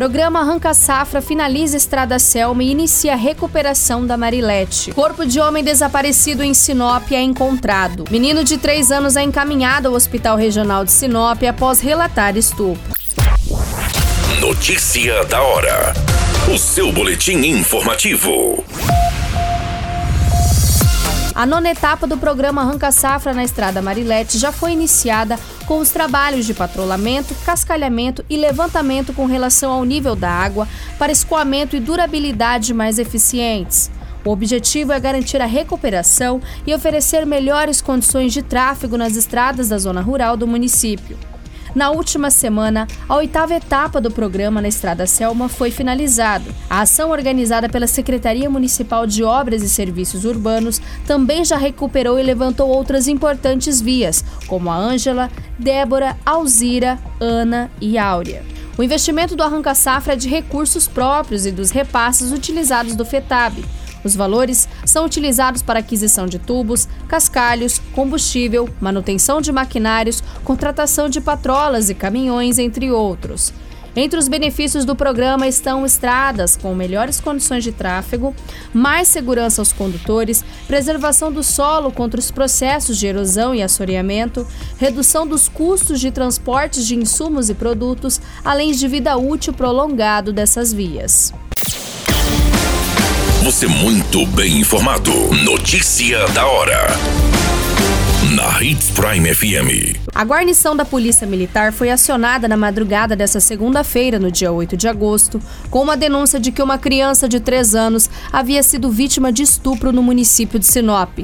Programa Arranca Safra finaliza Estrada Selma e inicia a recuperação da Marilete. Corpo de homem desaparecido em Sinop é encontrado. Menino de 3 anos é encaminhado ao Hospital Regional de Sinop após relatar estupro. Notícia da hora. O seu boletim informativo. A nona etapa do programa Arranca Safra na Estrada Marilete já foi iniciada com os trabalhos de patrulhamento, cascalhamento e levantamento com relação ao nível da água para escoamento e durabilidade mais eficientes. O objetivo é garantir a recuperação e oferecer melhores condições de tráfego nas estradas da zona rural do município. Na última semana, a oitava etapa do programa na Estrada Selma foi finalizada. A ação organizada pela Secretaria Municipal de Obras e Serviços Urbanos também já recuperou e levantou outras importantes vias, como a Ângela, Débora, Alzira, Ana e Áurea. O investimento do Arranca Safra é de recursos próprios e dos repasses utilizados do FETAB. Os valores são utilizados para aquisição de tubos, cascalhos, combustível, manutenção de maquinários, contratação de patrolas e caminhões, entre outros. Entre os benefícios do programa estão estradas com melhores condições de tráfego, mais segurança aos condutores, preservação do solo contra os processos de erosão e assoreamento, redução dos custos de transportes de insumos e produtos, além de vida útil prolongado dessas vias. Você muito bem informado. Notícia da hora. Na Hits Prime FM. A guarnição da Polícia Militar foi acionada na madrugada dessa segunda-feira, no dia 8 de agosto, com uma denúncia de que uma criança de 3 anos havia sido vítima de estupro no município de Sinop.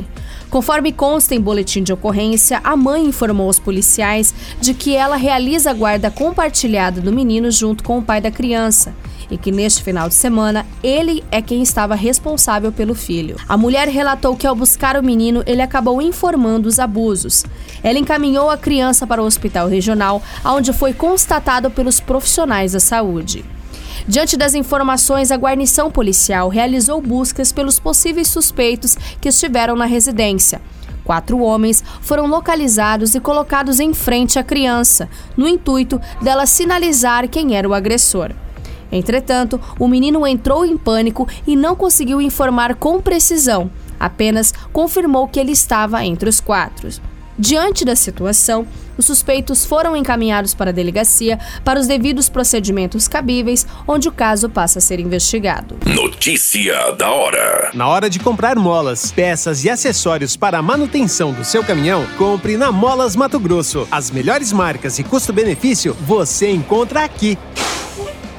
Conforme consta em boletim de ocorrência, a mãe informou aos policiais de que ela realiza a guarda compartilhada do menino junto com o pai da criança e que neste final de semana ele é quem estava responsável pelo filho. A mulher relatou que ao buscar o menino, ele acabou informando os abusos. Ela encaminhou a criança para o hospital regional, onde foi constatado pelos profissionais da saúde. Diante das informações, a guarnição policial realizou buscas pelos possíveis suspeitos que estiveram na residência. Quatro homens foram localizados e colocados em frente à criança, no intuito dela sinalizar quem era o agressor. Entretanto, o menino entrou em pânico e não conseguiu informar com precisão, apenas confirmou que ele estava entre os quatro. Diante da situação, os suspeitos foram encaminhados para a delegacia para os devidos procedimentos cabíveis, onde o caso passa a ser investigado. Notícia da hora. Na hora de comprar molas, peças e acessórios para a manutenção do seu caminhão, compre na Molas Mato Grosso. As melhores marcas e custo-benefício você encontra aqui.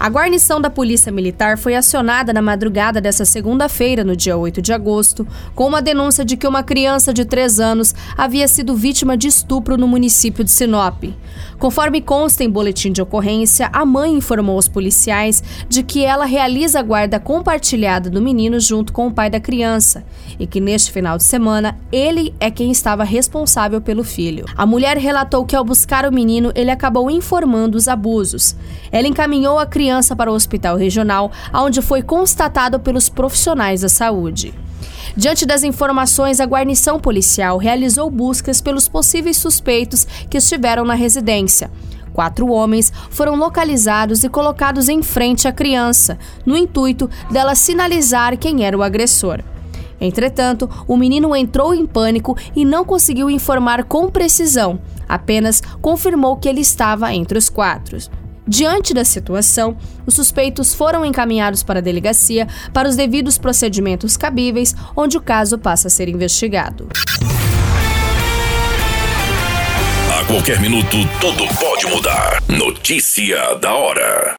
A guarnição da Polícia Militar foi acionada na madrugada dessa segunda-feira, no dia 8 de agosto, com uma denúncia de que uma criança de 3 anos havia sido vítima de estupro no município de Sinop. Conforme consta em boletim de ocorrência, a mãe informou aos policiais de que ela realiza a guarda compartilhada do menino junto com o pai da criança e que neste final de semana ele é quem estava responsável pelo filho. A mulher relatou que ao buscar o menino, ele acabou informando os abusos. Ela encaminhou a criança criança para o hospital regional, onde foi constatado pelos profissionais da saúde. Diante das informações, a guarnição policial realizou buscas pelos possíveis suspeitos que estiveram na residência. Quatro homens foram localizados e colocados em frente à criança, no intuito dela sinalizar quem era o agressor. Entretanto, o menino entrou em pânico e não conseguiu informar com precisão, apenas confirmou que ele estava entre os quatro. Diante da situação, os suspeitos foram encaminhados para a delegacia para os devidos procedimentos cabíveis, onde o caso passa a ser investigado. A qualquer minuto, tudo pode mudar. Notícia da hora.